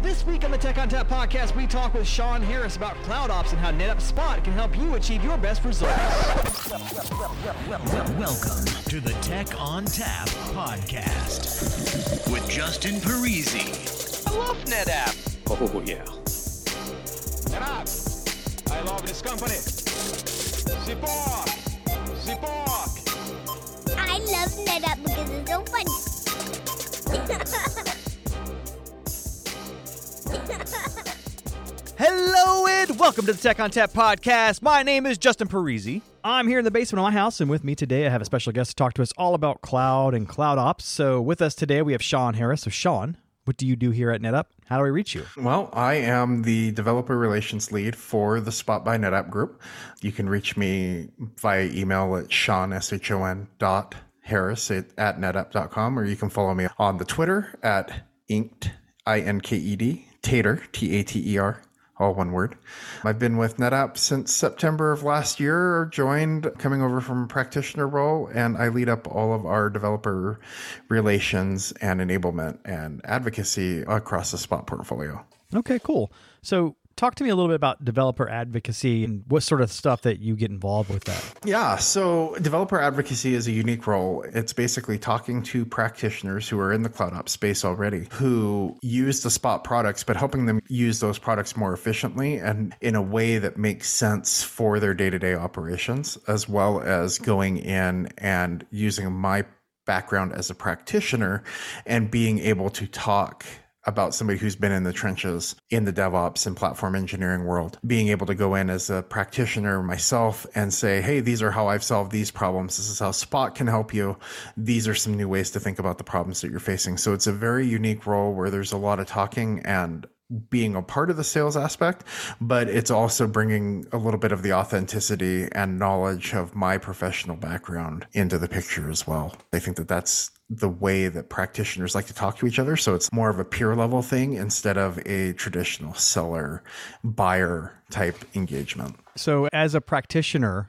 This week on the Tech ONTAP podcast, we talk with Shon Harris about cloud ops and how NetApp Spot can help you achieve your best results. Welcome to the Tech ONTAP podcast with Justin Parisi. I love NetApp. Oh, yeah. NetApp. I love this company. Support. Support. I love NetApp because it's so funny. Hello and welcome to the Tech ONTAP podcast. My name is Justin Parisi. I'm here in the basement of my house, and with me today, I have a special guest to talk to us all about cloud and cloud ops. So, with us today, we have Shon Harris. So, Shon, what do you do here at NetApp? How do we reach you? Well, I am the developer relations lead for the Spot by NetApp group. You can reach me via email at shon, S-H-O-N dot harris at, at netapp.com, or you can follow me on the Twitter at inked, I-N-K-E-D, tater, T-A-T-E-R, all one word. I've been with NetApp since September of last year, joined coming over from a practitioner role, and I lead up all of our developer relations and enablement and advocacy across the Spot portfolio. Okay, cool. So, talk to me a little bit about developer advocacy and what sort of stuff that you get involved with that. Yeah, so developer advocacy is a unique role. It's basically talking to practitioners who are in the cloud ops space already, who use the Spot products, but helping them use those products more efficiently and in a way that makes sense for their day to day operations, as well as going in and using my background as a practitioner and being able to talk about somebody who's been in the trenches in the DevOps and platform engineering world, being able to go in as a practitioner myself and say, Hey, these are how I've solved these problems. This is how Spot can help you. These are some new ways to think about the problems that you're facing. So it's a very unique role where there's a lot of talking and being a part of the sales aspect, but it's also bringing a little bit of the authenticity and knowledge of my professional background into the picture as well. I think that that's the way that practitioners like to talk to each other. So it's more of a peer level thing instead of a traditional seller buyer type engagement. So, as a practitioner,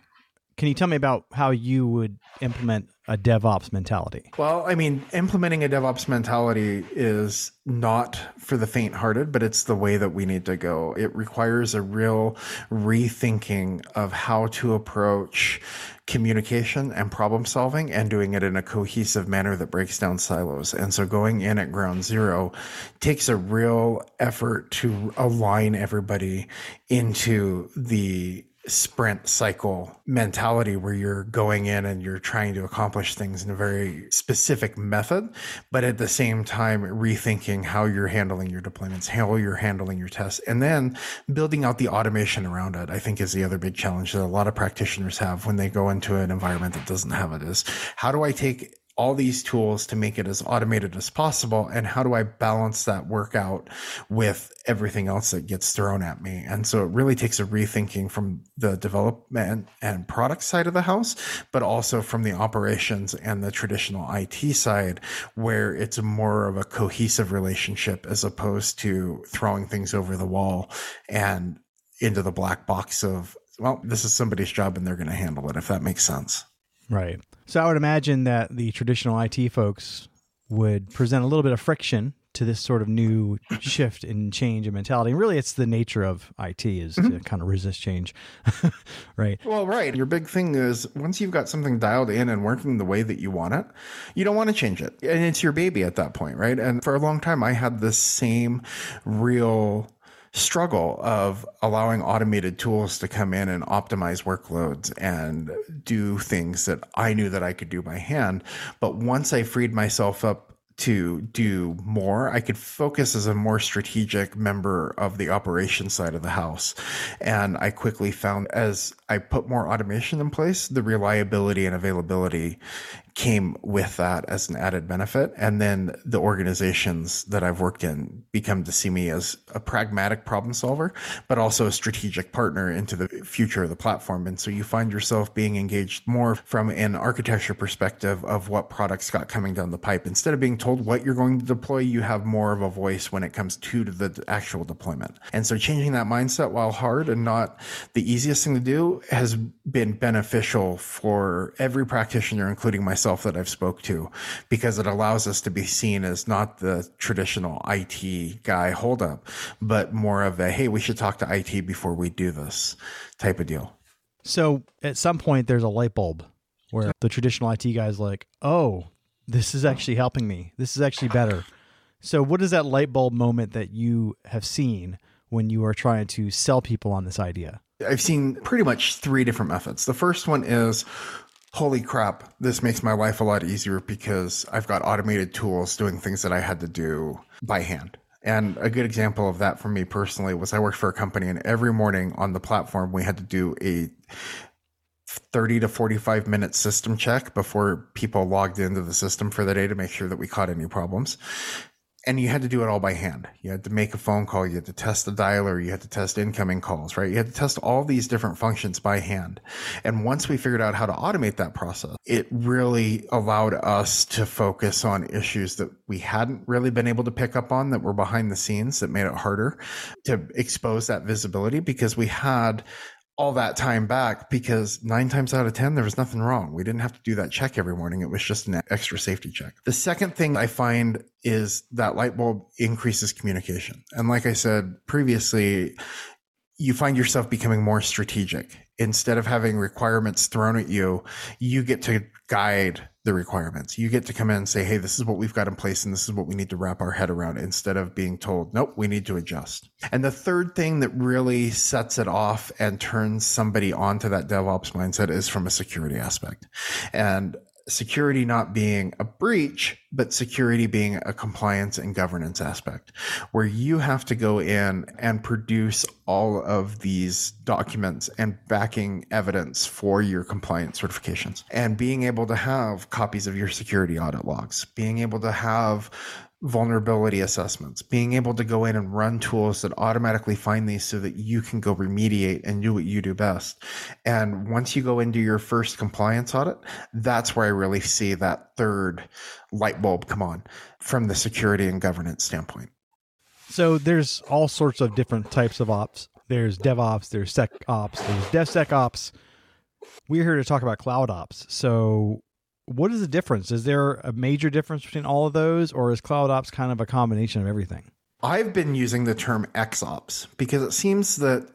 can you tell me about how you would implement a DevOps mentality? Well, I mean, implementing a DevOps mentality is not for the faint hearted, but it's the way that we need to go. It requires a real rethinking of how to approach communication and problem solving and doing it in a cohesive manner that breaks down silos. And so going in at ground zero takes a real effort to align everybody into the sprint cycle mentality where you're going in and you're trying to accomplish things in a very specific method, but at the same time, rethinking how you're handling your deployments, how you're handling your tests, and then building out the automation around it, I think is the other big challenge that a lot of practitioners have when they go into an environment that doesn't have it is how do I take all these tools to make it as automated as possible and how do i balance that work out with everything else that gets thrown at me? And so it really takes a rethinking from the development and product side of the house but also from the operations and the traditional it side where it's more of a cohesive relationship as opposed to throwing things over the wall and into the black box of well this is somebody's job and they're going to handle it if that makes sense Right. So I would imagine that the traditional IT folks would present a little bit of friction to this sort of new shift and change in mentality. And really, it's the nature of IT is mm-hmm. to kind of resist change, right? Well, right. Your big thing is once you've got something dialed in and working the way that you want it, you don't want to change it, and it's your baby at that point, right? And for a long time, I had the same real struggle of allowing automated tools to come in and optimize workloads and do things that I knew that I could do by hand. But once I freed myself up to do more, I could focus as a more strategic member of the operation side of the house. And I quickly found as I put more automation in place, the reliability and availability came with that as an added benefit. And then the organizations that I've worked in become to see me as a pragmatic problem solver, but also a strategic partner into the future of the platform. And so you find yourself being engaged more from an architecture perspective of what products got coming down the pipe. Instead of being told what you're going to deploy, you have more of a voice when it comes to the actual deployment. And so changing that mindset while hard and not the easiest thing to do has been beneficial for every practitioner, including myself myself that I've spoke to because it allows us to be seen as not the traditional IT guy holdup, but more of a, hey, we should talk to IT before we do this type of deal. So at some point, there's a light bulb where the traditional IT guy is like, oh, this is actually helping me. This is actually better. So, what is that light bulb moment that you have seen when you are trying to sell people on this idea? I've seen pretty much three different methods. The first one is, holy crap, this makes my life a lot easier because I've got automated tools doing things that I had to do by hand. And a good example of that for me personally was I worked for a company and every morning on the platform, we had to do a 30 to 45 minute system check before people logged into the system for the day to make sure that we caught any problems and you had to do it all by hand. You had to make a phone call, you had to test the dialer, you had to test incoming calls, right? You had to test all these different functions by hand. And once we figured out how to automate that process, it really allowed us to focus on issues that we hadn't really been able to pick up on that were behind the scenes that made it harder to expose that visibility because we had all that time back because nine times out of 10, there was nothing wrong. We didn't have to do that check every morning. It was just an extra safety check. The second thing I find is that light bulb increases communication. And like I said previously, you find yourself becoming more strategic. Instead of having requirements thrown at you, you get to guide the requirements. You get to come in and say, Hey, this is what we've got in place and this is what we need to wrap our head around instead of being told, Nope, we need to adjust. And the third thing that really sets it off and turns somebody onto that DevOps mindset is from a security aspect. And security not being a breach, but security being a compliance and governance aspect, where you have to go in and produce all of these documents and backing evidence for your compliance certifications. And being able to have copies of your security audit logs, being able to have vulnerability assessments, being able to go in and run tools that automatically find these so that you can go remediate and do what you do best. And once you go into your first compliance audit, that's where I really see that third light bulb come on from the security and governance standpoint. So there's all sorts of different types of ops. There's DevOps, there's SecOps, there's DevSecOps. We're here to talk about cloud ops. So what is the difference? Is there a major difference between all of those, or is cloud ops kind of a combination of everything? I've been using the term XOps because it seems that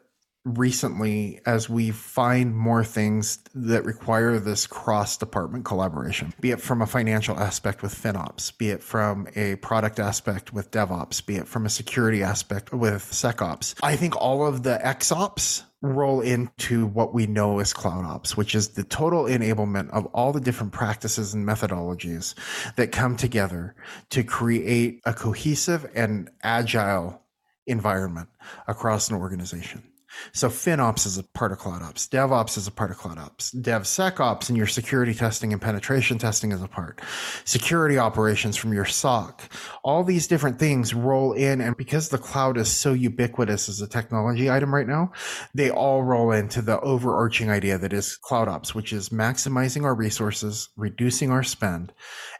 recently, as we find more things that require this cross department collaboration, be it from a financial aspect with FinOps, be it from a product aspect with DevOps, be it from a security aspect with SecOps, I think all of the XOps roll into what we know as cloud ops, which is the total enablement of all the different practices and methodologies that come together to create a cohesive and agile environment across an organization. So FinOps is a part of CloudOps. DevOps is a part of CloudOps. DevSecOps and your security testing and penetration testing is a part. Security operations from your SOC. All these different things roll in. And because the cloud is so ubiquitous as a technology item right now, they all roll into the overarching idea that is CloudOps, which is maximizing our resources, reducing our spend,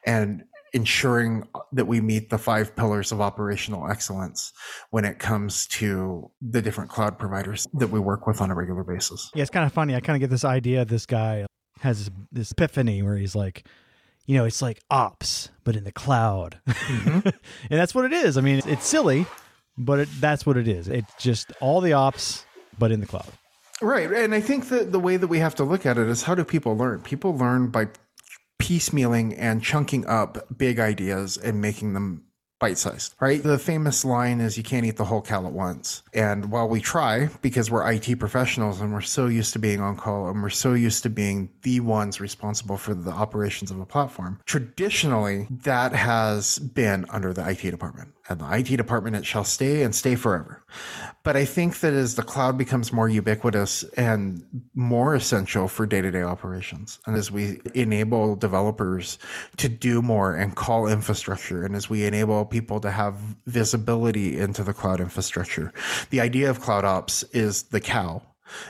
and ensuring that we meet the five pillars of operational excellence when it comes to the different cloud providers that we work with on a regular basis. Yeah, it's kind of funny. I kind of get this idea this guy has this epiphany where he's like, you know, it's like ops, but in the cloud. Mm-hmm. and that's what it is. I mean, it's silly, but it, that's what it is. It's just all the ops, but in the cloud. Right. And I think that the way that we have to look at it is how do people learn? People learn by piecemealing and chunking up big ideas and making them bite sized, right? The famous line is you can't eat the whole cow at once. And while we try, because we're IT professionals and we're so used to being on call and we're so used to being the ones responsible for the operations of a platform, traditionally that has been under the IT department. And the IT department, it shall stay and stay forever. But I think that as the cloud becomes more ubiquitous and more essential for day to day operations, and as we enable developers to do more and call infrastructure, and as we enable people to have visibility into the cloud infrastructure, the idea of cloud ops is the cow.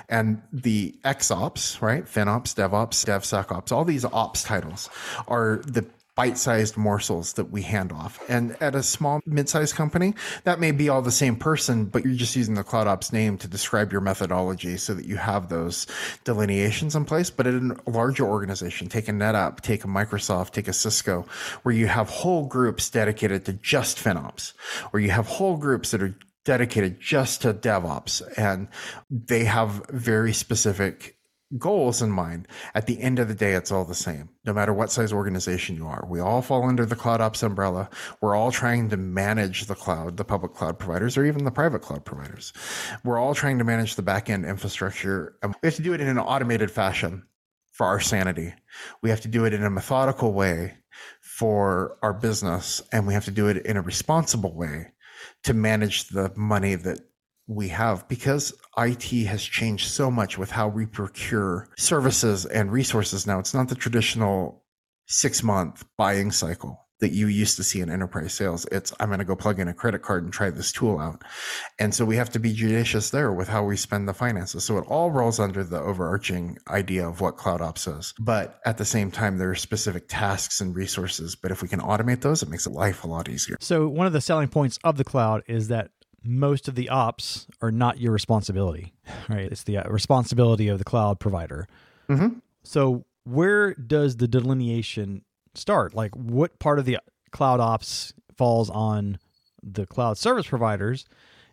And the XOps, right? FinOps, DevOps, DevSecOps, all these ops titles are the bite-sized morsels that we hand off. And at a small mid-sized company, that may be all the same person, but you're just using the cloud ops name to describe your methodology so that you have those delineations in place. But in a larger organization, take a NetApp, take a Microsoft, take a Cisco, where you have whole groups dedicated to just FinOps, or you have whole groups that are dedicated just to DevOps and they have very specific goals in mind. At the end of the day, it's all the same, no matter what size organization you are. We all fall under the cloud ops umbrella. We're all trying to manage the cloud, the public cloud providers, or even the private cloud providers. We're all trying to manage the back end infrastructure. And we have to do it in an automated fashion for our sanity. We have to do it in a methodical way for our business, and we have to do it in a responsible way to manage the money that we have because IT has changed so much with how we procure services and resources now. It's not the traditional six month buying cycle that you used to see in enterprise sales. It's, I'm going to go plug in a credit card and try this tool out. And so we have to be judicious there with how we spend the finances. So it all rolls under the overarching idea of what cloud ops is. But at the same time, there are specific tasks and resources. But if we can automate those, it makes life a lot easier. So one of the selling points of the cloud is that most of the ops are not your responsibility, right? It's the uh, responsibility of the cloud provider. Mm-hmm. So where does the delineation start? Like what part of the cloud ops falls on the cloud service providers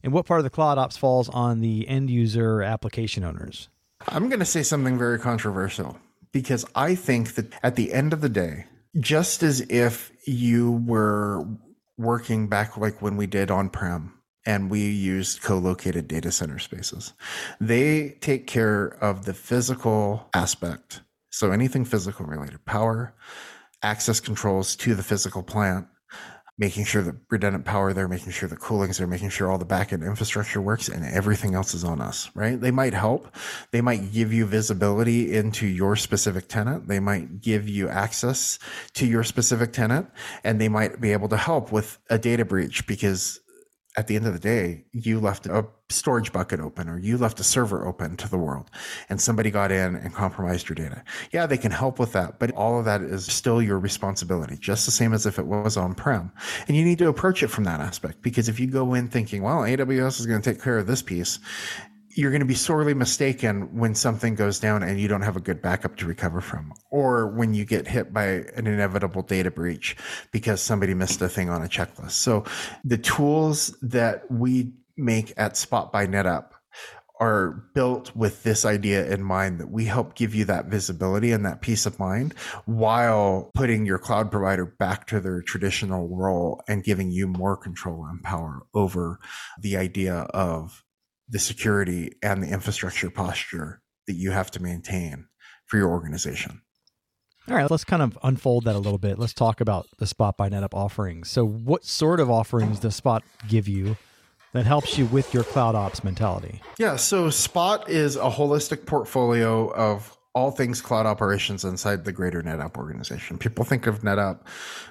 and what part of the cloud ops falls on the end user application owners? I'm going to say something very controversial because I think that at the end of the day, just as if you were working back like when we did on prem and we use co-located data center spaces. They take care of the physical aspect. So anything physical related, power, access controls to the physical plant, making sure the redundant power there, making sure the cooling's there, making sure all the backend infrastructure works and everything else is on us, right? They might help. They might give you visibility into your specific tenant. They might give you access to your specific tenant and they might be able to help with a data breach because at the end of the day, you left a storage bucket open or you left a server open to the world and somebody got in and compromised your data. Yeah, they can help with that, but all of that is still your responsibility, just the same as if it was on prem. And you need to approach it from that aspect because if you go in thinking, well, AWS is going to take care of this piece you're going to be sorely mistaken when something goes down and you don't have a good backup to recover from, or when you get hit by an inevitable data breach because somebody missed a thing on a checklist. So the tools that we make at Spot by NetApp are built with this idea in mind that we help give you that visibility and that peace of mind while putting your cloud provider back to their traditional role and giving you more control and power over the idea of the security and the infrastructure posture that you have to maintain for your organization. All right, let's kind of unfold that a little bit. Let's talk about the Spot by NetApp offerings. So, what sort of offerings does Spot give you that helps you with your cloud ops mentality? Yeah, so Spot is a holistic portfolio of all things cloud operations inside the greater NetApp organization. People think of NetApp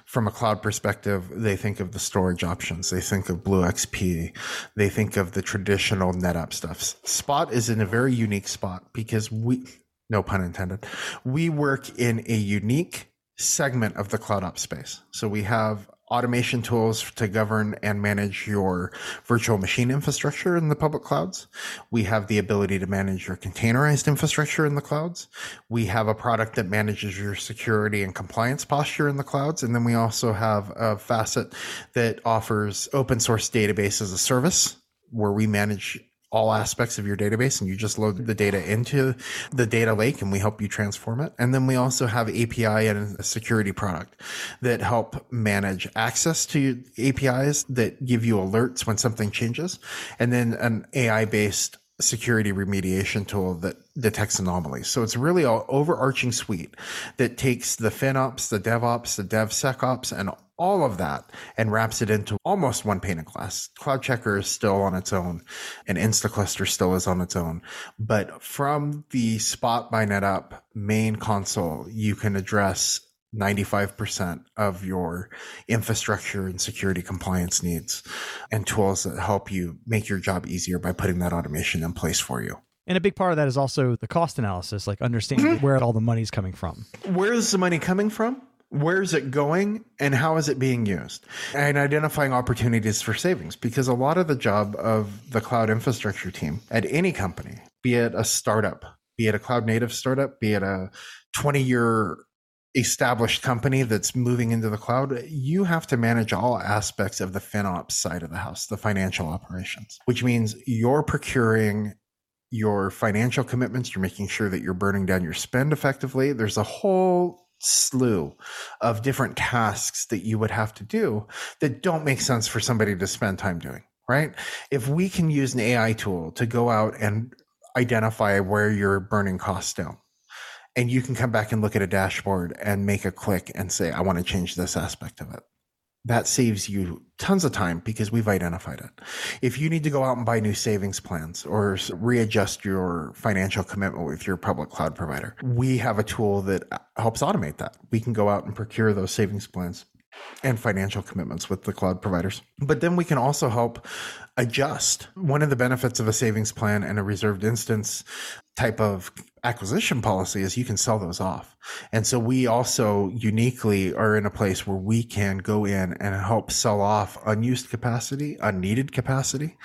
from a cloud perspective. They think of the storage options. They think of BlueXP. They think of the traditional NetApp stuff. Spot is in a very unique spot because we, no pun intended, we work in a unique segment of the cloud ops space. So we have automation tools to govern and manage your virtual machine infrastructure in the public clouds. We have the ability to manage your containerized infrastructure in the clouds. We have a product that manages your security and compliance posture in the clouds. And then we also have a facet that offers open source database as a service where we manage all aspects of your database and you just load the data into the data lake and we help you transform it. And then we also have API and a security product that help manage access to APIs that give you alerts when something changes. And then an AI based security remediation tool that detects anomalies. So it's really an overarching suite that takes the FinOps, the DevOps, the DevSecOps, and all of that and wraps it into almost one pane of glass. CloudCheckr is still on its own and Instaclustr still is on its own. But from the Spot by NetApp main console, you can address 95% of your infrastructure and security compliance needs and tools that help you make your job easier by putting that automation in place for you. And a big part of that is also the cost analysis, like understanding mm-hmm. where all the money's coming from. Where is the money coming from? where's it going and how is it being used and identifying opportunities for savings because a lot of the job of the cloud infrastructure team at any company be it a startup be it a cloud native startup be it a 20 year established company that's moving into the cloud you have to manage all aspects of the finops side of the house the financial operations which means you're procuring your financial commitments you're making sure that you're burning down your spend effectively there's a whole slew of different tasks that you would have to do that don't make sense for somebody to spend time doing, right? If we can use an AI tool to go out and identify where you're burning costs down, and you can come back and look at a dashboard and make a click and say, I want to change this aspect of it that saves you tons of time because we've identified it. If you need to go out and buy new savings plans or readjust your financial commitment with your public cloud provider, we have a tool that uh, helps automate that. We can go out and procure those savings plans and financial commitments with the cloud providers. But then we can also help adjust. One of the benefits of a savings plan and a reserved instance type of acquisition policy is you can sell those off. And so we also uniquely are in a place where we can go in and help sell off unused capacity, unneeded capacity.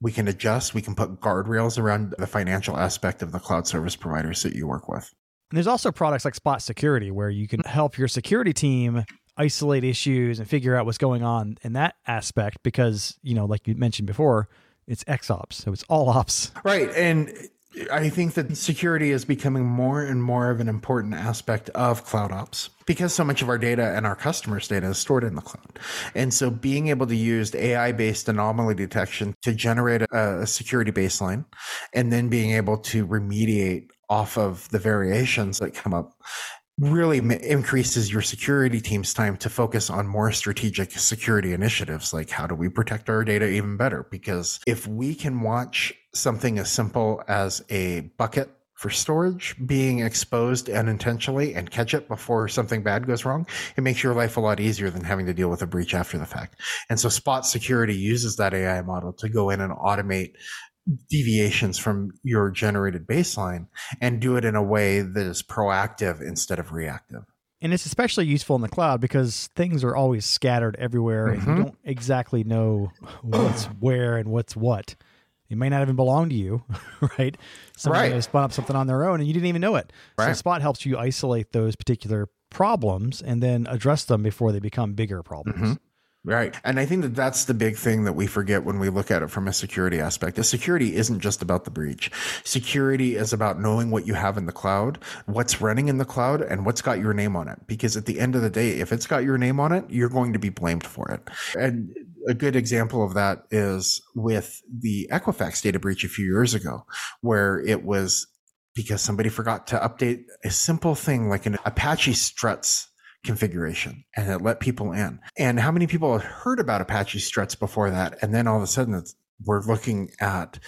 We can adjust, we can put guardrails around the financial aspect of the cloud service providers that you work with. And there's also products like Spot Security where you can help your security team isolate issues and figure out what's going on in that aspect because, you know, like you mentioned before, it's XOps. So it's all ops. Right. And I think that security is becoming more and more of an important aspect of cloud ops because so much of our data and our customers' data is stored in the cloud. And so being able to use AI based anomaly detection to generate a, a security baseline and then being able to remediate off of the variations that come up really increases your security team's time to focus on more strategic security initiatives like how do we protect our data even better because if we can watch something as simple as a bucket for storage being exposed unintentionally and catch it before something bad goes wrong, it makes your life a lot easier than having to deal with a breach after the fact. And so Spot Security uses that AI model to go in and automate deviations from your generated baseline and do it in a way that is proactive instead of reactive. And it's especially useful in the cloud because things are always scattered everywhere mm-hmm. and you mm-hmm. don't exactly know what's where and what's what. It may not even belong to you, right? Somebody right. may spun up something on their own and you didn't even know it. Right. So Spot helps you isolate those particular problems and then address them before they become bigger problems. Mm-hmm. Right. And I think that that's the big thing that we forget when we look at it from a security aspect. The security isn't just about the breach. Security is about knowing what you have in the cloud, what's running in the cloud, and what's got your name on it. Because at the end of the day, if it's got your name on it, you're going to be blamed for it. And a good example of that is with the Equifax data breach a few years ago, where it was because somebody forgot to update a simple thing like an Apache struts configuration and it let people in. And how many people had heard about Apache struts before that? And then all of a sudden we're looking at,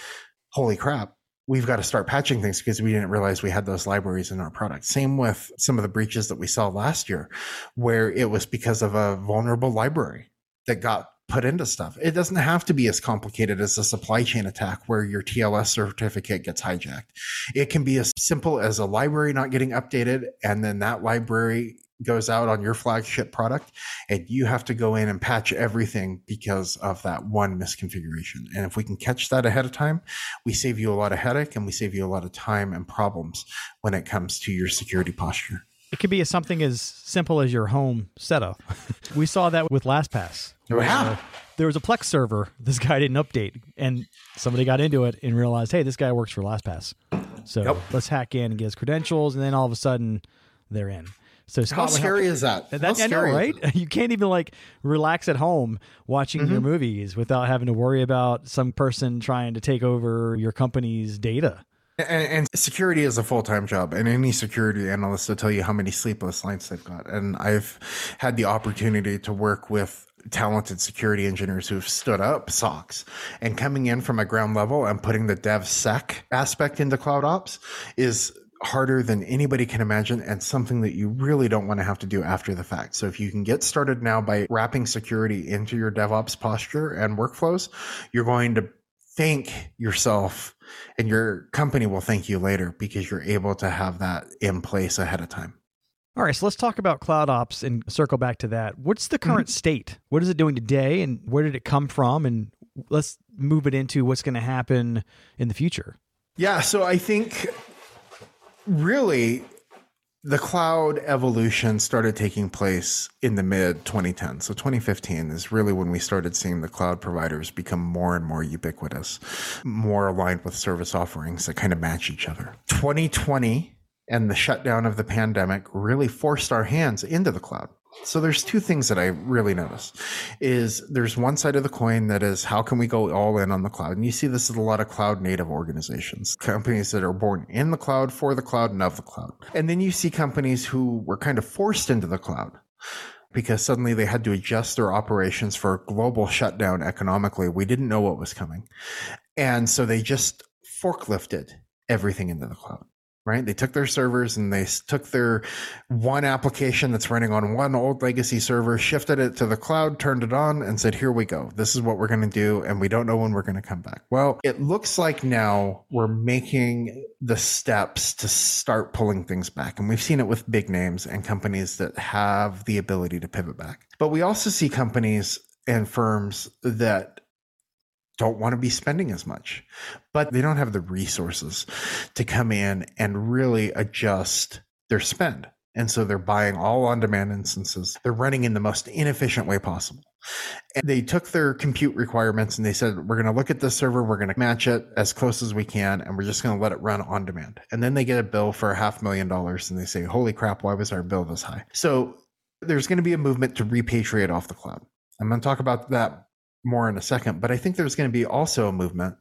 holy crap, we've got to start patching things because we didn't realize we had those libraries in our product. Same with some of the breaches that we saw last year, where it was because of a vulnerable library that got put into stuff. It doesn't have to be as complicated as a supply chain attack where your TLS certificate gets hijacked. It can be as simple as a library not getting updated and then that library goes out on your flagship product and you have to go in and patch everything because of that one misconfiguration. And if we can catch that ahead of time, we save you a lot of headache and we save you a lot of time and problems when it comes to your security posture. It could be something as simple as your home setup. we saw that with LastPass. Oh, yeah. There was a Plex server this guy didn't update, and somebody got into it and realized, hey, this guy works for LastPass. So yep. let's hack in and get his credentials, and then all of a sudden they're in. So Scott, how scary is that? That's I know, right? You can't even like relax at home watching mm-hmm. your movies without having to worry about some person trying to take over your company's data. And, and, security is a full time job, and any security analyst will tell you how many sleepless nights they've got. And I've had the opportunity to work with talented security engineers who've stood up SOCs and coming in from a ground level and putting the dev sec aspect into cloud ops is harder than anybody can imagine and something that you really don't want to have to do after the fact. So if you can get started now by wrapping security into your DevOps posture and workflows, you're going to thank yourself and your company will thank you later because you're able to have that in place ahead of time. All right, so let's talk about cloud ops and circle back to that. What's the current mm-hmm. state? What is it doing today and where did it come from? And let's move it into what's going to happen in the future. Yeah, so I think really the cloud evolution started taking place in the mid 2010. So 2015 is really when we started seeing the cloud providers become more and more ubiquitous, more aligned with service offerings that kind of match each other. 2020 and the shutdown of the pandemic really forced our hands into the cloud. So there's two things that I really notice is there's one side of the coin that is how can we go all in on the cloud? And you see this is a lot of cloud native organizations, companies that are born in the cloud, for the cloud, and of the cloud. And then you see companies who were kind of forced into the cloud because suddenly they had to adjust their operations for a global shutdown economically. We didn't know what was coming. And so they just forklifted everything into the cloud right? They took their servers and they took their one application that's running on one old legacy server, shifted it to the cloud, turned it on, and said, Here we go. This is what we're going to do. And we don't know when we're going to come back. Well, it looks like now we're making the steps to start pulling things back. And we've seen it with big names and companies that have the ability to pivot back. But we also see companies and firms that don't want to be spending as much, but they don't have the resources to come in and really adjust their spend. And so they're buying all on demand instances. They're running in the most inefficient way possible. And they took their compute requirements and they said, we're going to look at this server, we're going to match it as close as we can, and we're just going to let it run on demand. And then they get a bill for a half million dollars and they say, holy crap, why was our bill this high? So there's going to be a movement to repatriate off the cloud. I'm going to talk about that more in a second, but I think there's going to be also a movement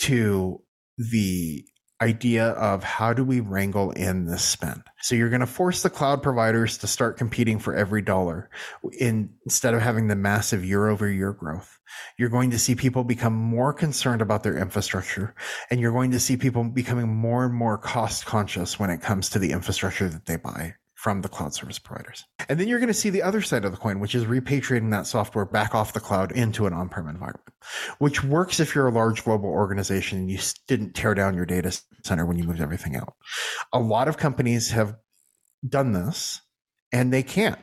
to the idea of how do we wrangle in this spend. So you're going to force the cloud providers to start competing for every dollar in, instead of having the massive year over year growth. You're going to see people become more concerned about their infrastructure and you're going to see people becoming more and more cost conscious when it comes to the infrastructure that they buy from the cloud service providers. And then you're going to see the other side of the coin, which is repatriating that software back off the cloud into an on-prem environment, which works if you're a large global organization and you didn't tear down your data center when you moved everything out. A lot of companies have done this and they can't.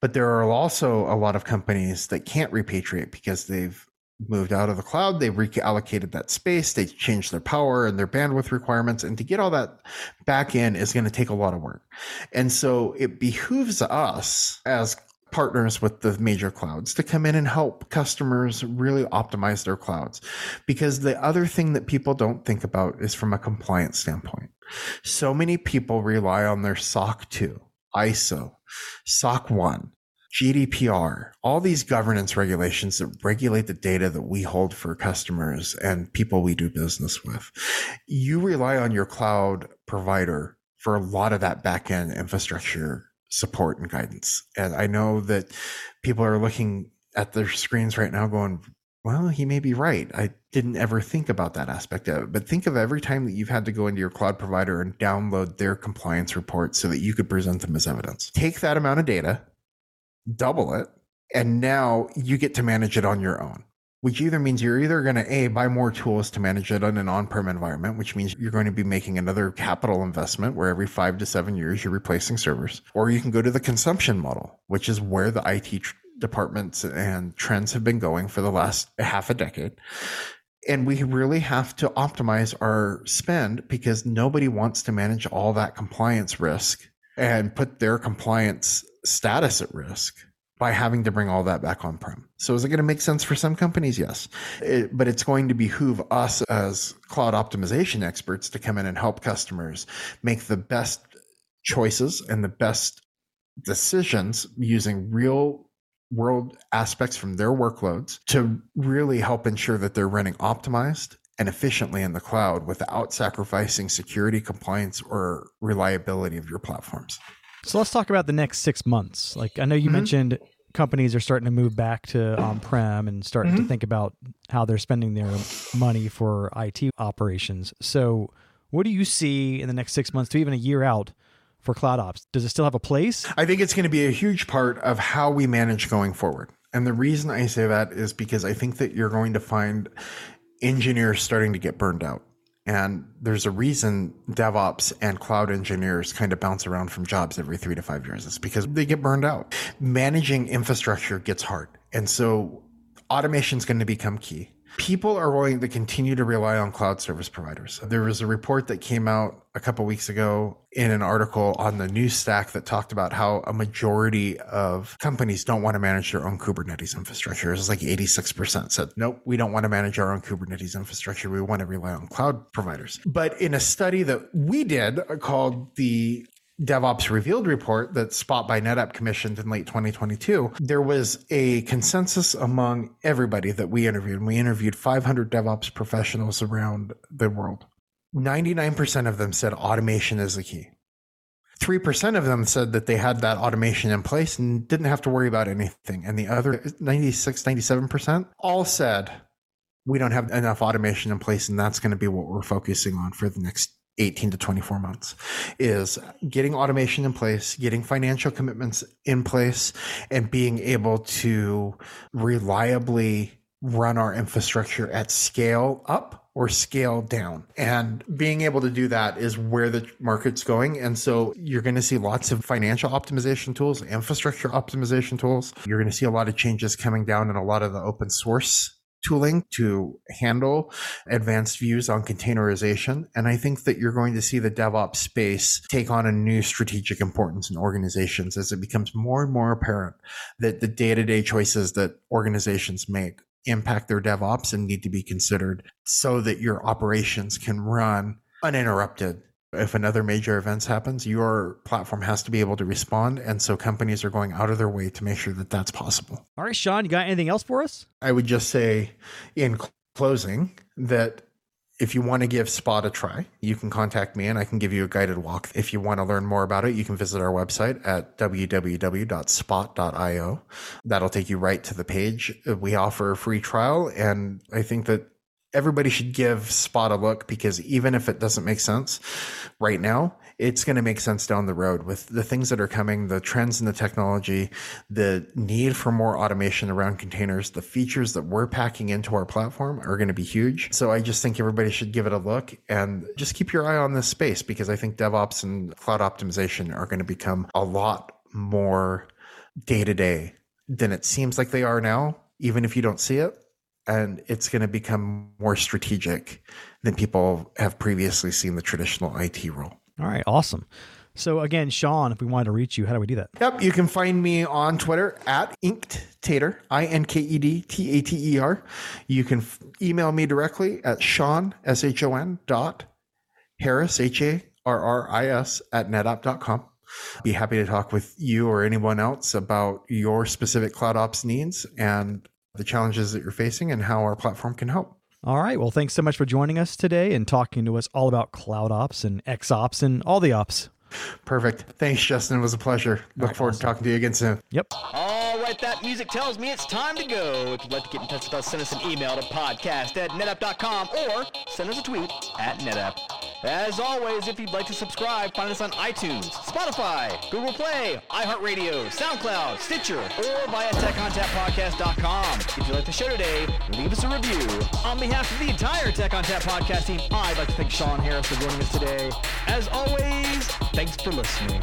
But there are also a lot of companies that can't repatriate because they've moved out of the cloud. They reallocated that space. They changed their power and their bandwidth requirements. And to get all that back in is going to take a lot of work. And so it behooves us as partners with the major clouds to come in and help customers really optimize their clouds. Because the other thing that people don't think about is from a compliance standpoint. So many people rely on their SOC 2, ISO, SOC 1, GDPR, all these governance regulations that regulate the data that we hold for customers and people we do business with. You rely on your cloud provider for a lot of that backend infrastructure support and guidance. And I know that people are looking at their screens right now going, well, he may be right. I didn't ever think about that aspect of it. But think of every time that you've had to go into your cloud provider and download their compliance report so that you could present them as evidence. Take that amount of data double it, and now you get to manage it on your own. Which either means you're either going to a buy more tools to manage it on an on-prem environment, which means you're going to be making another capital investment where every five to seven years you're replacing servers, or you can go to the consumption model, which is where the IT tr- departments and trends have been going for the last half a decade. And we really have to optimize our spend because nobody wants to manage all that compliance risk and put their compliance status at risk by having to bring all that back on prem. So is it going to make sense for some companies? Yes. It, but it's going to behoove us as cloud optimization experts to come in and help customers make the best choices and the best decisions using real world aspects from their workloads to really help ensure that they're running optimized and efficiently in the cloud without sacrificing security, compliance, or reliability of your platforms. So let's talk about the next six months. Like I know you mm-hmm. mentioned companies are starting to move back to on-prem and starting mm-hmm. to think about how they're spending their money for IT operations. So what do you see in the next six months to even a year out for cloud ops? Does it still have a place? I think it's going to be a huge part of how we manage going forward. And the reason I say that is because I think that you're going to find engineers starting to get burned out And there's a reason DevOps and cloud engineers kind of bounce around from jobs every three to five years. It's because they get burned out. Managing infrastructure gets hard. And so automation is going to become key people are going to continue to rely on cloud service providers. There was a report that came out a couple weeks ago in an article on the New Stack that talked about how a majority of companies don't want to manage their own Kubernetes infrastructure. It was like 86% said, nope, we don't want to manage our own Kubernetes infrastructure. We want to rely on cloud providers. But in a study that we did called the DevOps Revealed report that Spot by NetApp commissioned in late 2022, there was a consensus among everybody that we interviewed. We interviewed 500 DevOps professionals around the world. 99% of them said automation is the key. 3% of them said that they had that automation in place and didn't have to worry about anything. And the other 96, 97% all said, we don't have enough automation in place, and that's going to be what we're focusing on for the next 18 to 24 months is getting automation in place, getting financial commitments in place, and being able to reliably run our infrastructure at scale up or scale down. And being able to do that is where the market's going. And so you're going to see lots of financial optimization tools, infrastructure optimization tools. You're going to see a lot of changes coming down in a lot of the open source tooling to handle advanced views on containerization. And I think that you're going to see the DevOps space take on a new strategic importance in organizations as it becomes more and more apparent that the day to day choices that organizations make impact their DevOps and need to be considered so that your operations can run uninterrupted if another major event happens, your platform has to be able to respond. And so companies are going out of their way to make sure that that's possible. All right, Shon, you got anything else for us? I would just say in closing that if you want to give Spot a try, you can contact me and I can give you a guided walk. If you want to learn more about it, you can visit our website at www.spot.io. That'll take you right to the page. We offer a free trial, and I think that everybody should give Spot a look because even if it doesn't make sense right now, it's going to make sense down the road with the things that are coming, the trends in the technology, the need for more automation around containers, the features that we're packing into our platform are going to be huge. So I just think everybody should give it a look and just keep your eye on this space because I think DevOps and cloud optimization are going to become a lot more day to day than it seems like they are now, even if you don't see it and it's going to become more strategic than people have previously seen the traditional IT role. All right, awesome. So again, Shon, if we wanted to reach you, how do we do that? Yep, you can find me on Twitter at Inked Tater, I N K E D T A T E R. You can f- email me directly at Sean S H O N dot Harris H A R R I S at netapp.com. Be happy to talk with you or anyone else about your specific cloud ops needs and the challenges that you're facing and how our platform can help. All right. Well, thanks so much for joining us today and talking to us all about cloud ops and X ops and all the ops. Perfect. Thanks, Justin. It was a pleasure. Look right, forward awesome. to talking to you again soon. Yep. All right, that music tells me it's time to go. If you'd like to get in touch with us, send us an email to podcast at netapp.com or send us a tweet at netapp. As always, if you'd like to subscribe, find us on iTunes, Spotify, Google Play, iHeartRadio, SoundCloud, Stitcher, or via TechOnTapPodcast.com. If you like the show today, leave us a review. On behalf of the entire Tech ONTAP podcast team, I'd like to thank Shon Harris for joining us today. As always, thanks for listening.